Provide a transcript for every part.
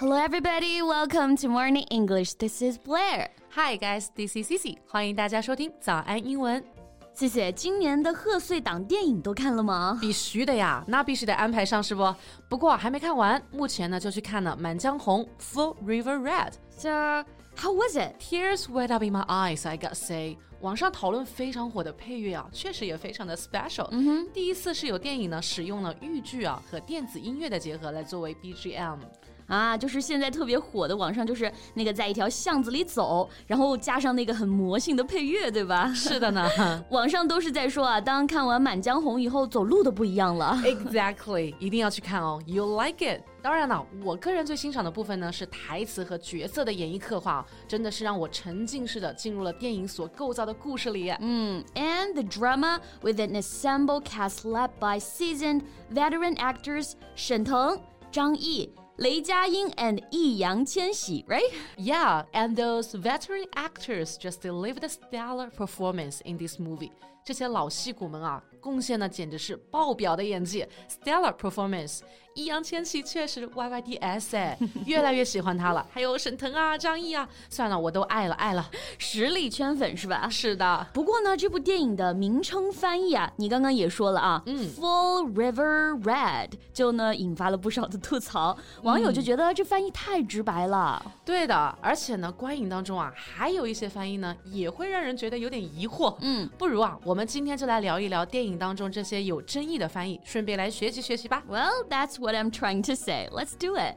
Hello, everybody. Welcome to Morning English. This is Blair. Hi guys, this is Cici，欢迎大家收听早安英文。谢谢。今年的贺岁档电影都看了吗？必须的呀，那必须得安排上是不？不过还没看完，目前呢就去看了《满江红》（Full River Red）。 So, how was it? Tears welled up in my eyes, I gotta say。网上讨论非常火的配乐啊，确实也非常的 special。嗯哼，第一次是有电影呢使用了豫剧啊和电子音乐的结合来作为 BGM。 啊，就是现在特别火的，网上就是那个在一条巷子里走，然后加上那个很魔性的配乐，对吧？是的呢，网上都是在说啊，当看完《满江红》以后，走路都不一样了。Exactly，一定要去看哦，You like it？当然了，我个人最欣赏的部分呢是台词和角色的演绎刻画，真的是让我沉浸式的进入了电影所构造的故事里。嗯，and the drama with an ensemble cast led by seasoned veteran actors 沈腾、张译。Lei Jiaying and Yi Yang Qianxi, right? Yeah, and those veteran actors just delivered a stellar performance in this movie. 这些老戏骨们啊，贡献的简直是爆表的演技，stellar performance。易烊千玺确实 YYDS 哎，越来越喜欢他了。还有沈腾啊、张译啊，算了，我都爱了爱了。实力圈粉是吧？是的，不过呢，这部电影的名称翻译啊，你刚刚也说了啊，嗯，Full River Red，就呢引发了不少的吐槽，网友就觉得这翻译太直白了。对的，而且呢，观影当中啊，还有一些翻译呢，也会让人觉得有点疑惑。嗯，不如啊，我们今天就来聊一聊电影当中这些有争议的翻译，顺便来学习学习吧。Well, that's what I'm trying to say. Let's do it.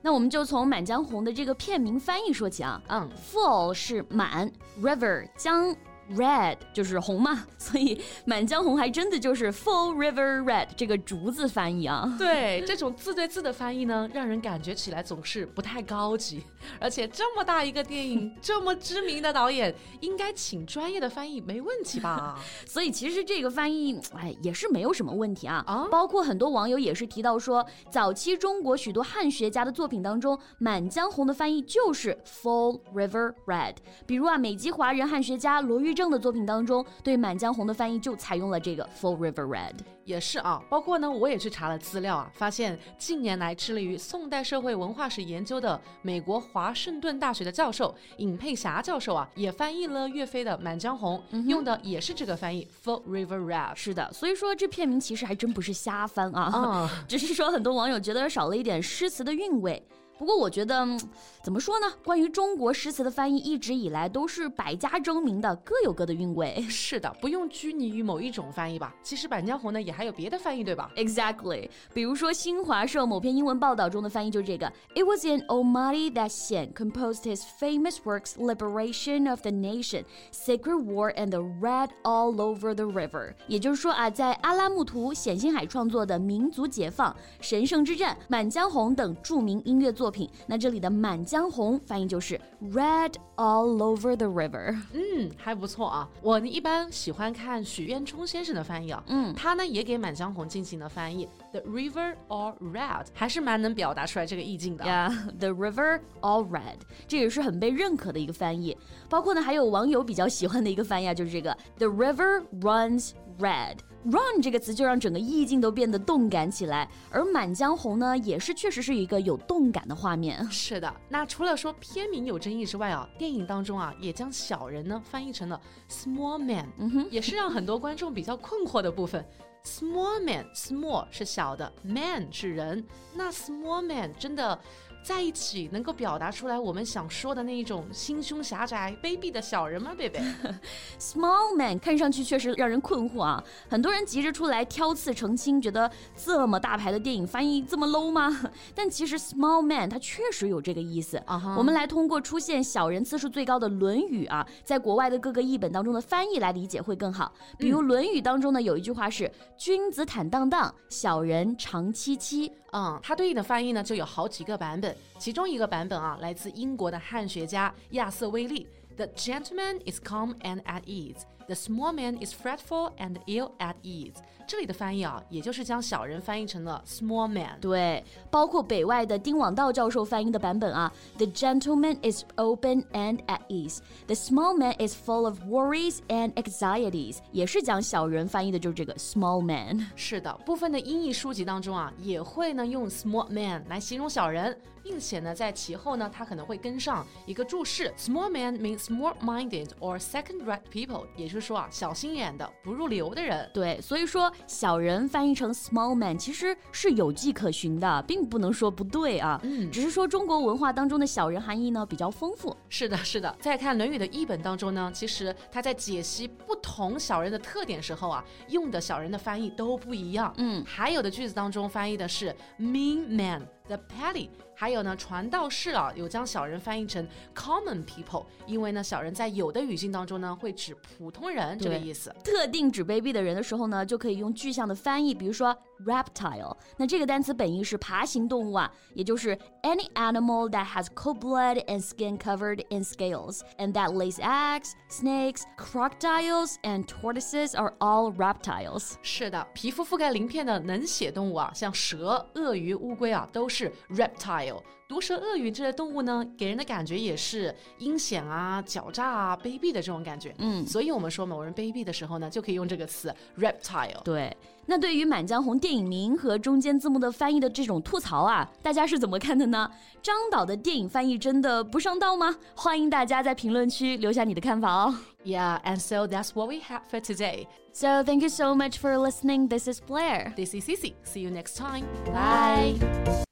那我们就从《满江红》的这个片名翻译说起啊。嗯 Full 是满，River 江。Red 就是红嘛，所以《满江红》还真的就是 Full River Red 这个竹字翻译啊。对，这种字对字的翻译呢，让人感觉起来总是不太高级。而且这么大一个电影，这么知名的导演，应该请专业的翻译没问题吧？所以其实这个翻译，哎，也是没有什么问题啊。啊包括很多网友也是提到说，早期中国许多汉学家的作品当中，《满江红》的翻译就是 Full River Red。比如啊，美籍华人汉学家罗玉正的作品当中，对《满江红》的翻译就采用了这个 Full River Red。也是啊，包括呢，我也去查了资料啊，发现近年来致力于宋代社会文化史研究的美国华盛顿大学的教授尹佩霞教授啊，也翻译了岳飞的《满江红》用的也是这个翻译 Full River Red。是的，所以说这片名其实还真不是瞎翻啊，啊 只是说很多网友觉得少了一点诗词的韵味。不过我觉得，嗯怎么说呢？关于中国诗词的翻译，一直以来都是百家争鸣的，各有各的韵味。是的，不用拘泥于某一种翻译吧。其实《满江红》呢也还有别的翻译，对吧？Exactly，比如说新华社某篇英文报道中的翻译就是这个：It was in Almaty that Xian composed his famous works "Liberation of the Nation," "Sacred War," and "The Red All Over the River." 也就是说啊，在阿拉木图冼星海创作的《民族解放》《神圣之战》《满江红》等著名音乐作品，那这里的《满江红》翻译就是 "Red All Over the River"。嗯，还不错啊。我呢一般喜欢看许渊冲先生的翻译啊，嗯，他呢也给《满江红》进行了翻译，The river all red，还是蛮能表达出来这个意境的。Yeah, the river all red，这也是很被认可的一个翻译。包括呢，还有网友比较喜欢的一个翻译啊，就是这个 The river runs red。Run 这个词就让整个意境都变得动感起来，而《满江红》呢，也是确实是一个有动感的画面。是的，那除了说片名有争议之外啊，电影当中啊也将小人呢翻译成了 small man，嗯哼，也是让很多观众比较困惑的部分。Small man，small 是小的，man 是人，那 small man 真的在一起能够表达出来我们想说的那一种心胸狭窄、卑鄙的小人吗，贝贝？Small man 看上去确实让人困惑啊，很多人急着出来挑刺澄清，觉得这么大牌的电影翻译这么 low 吗？但其实 small man 它确实有这个意思。啊哈我们来通过出现小人次数最高的《论语》啊，在国外的各个译本当中的翻译来理解会更好。比如《论语》当中呢有一句话是“君子坦荡荡，小人长戚戚”。嗯，它对应的翻译呢就有好几个版本，其中一个版本啊来自英国的汉学家亚瑟·威利。The gentleman is calm and at ease. The The small man is fretful and ill at ease。这里的翻译啊，也就是将小人翻译成了 small man。对，包括北外的丁广道教授翻译的版本啊，The gentleman is open and at ease. The small man is full of worries and anxieties，也是将小人翻译的就是这个 small man。是的，部分的英译书籍当中啊，也会呢用 small man 来形容小人。并且呢，在其后呢，它可能会跟上一个注释：small man means small-minded or second-rate people，也就是 说啊，小心眼的、不入流的人。对，所以说小人翻译成 small man 其实是有迹可循的，并不能说不对啊。嗯，只是说中国文化当中的小人含义呢比较丰富。是的，是的。在看《论语》的译本当中呢，其实他在解析不同小人的特点时候啊，用的小人的翻译都不一样。嗯，还有的句子当中翻译的是 mean man。The petty，还有呢，传道士啊，有将小人翻译成 common people，因为呢，小人在有的语境当中呢，会指普通人这个意思。特定指卑鄙的人的时候呢，就可以用具象的翻译，比如说 reptile。那这个单词本意是爬行动物啊，也就是 any animal that has cold blood and skin covered in scales and that lays eggs. Snakes, crocodiles, and tortoises are all reptiles。是的，皮肤覆盖鳞片的冷血动物啊，像蛇、鳄鱼、乌龟啊，都是 reptile。 毒蛇、鳄鱼这类动物呢，给人的感觉也是阴险啊、狡诈啊、卑鄙的这种感觉。嗯，所以我们说某人卑鄙的时候呢，就可以用这个词 reptile。对，那对于《满江红》电影名和中间字幕的翻译的这种吐槽啊，大家是怎么看的呢？张导的电影翻译真的不上道吗？欢迎大家在评论区留下你的看法哦。Yeah, and so that's what we have for today. So thank you so much for listening. This is Blair. This is Cici. See you next time. Bye.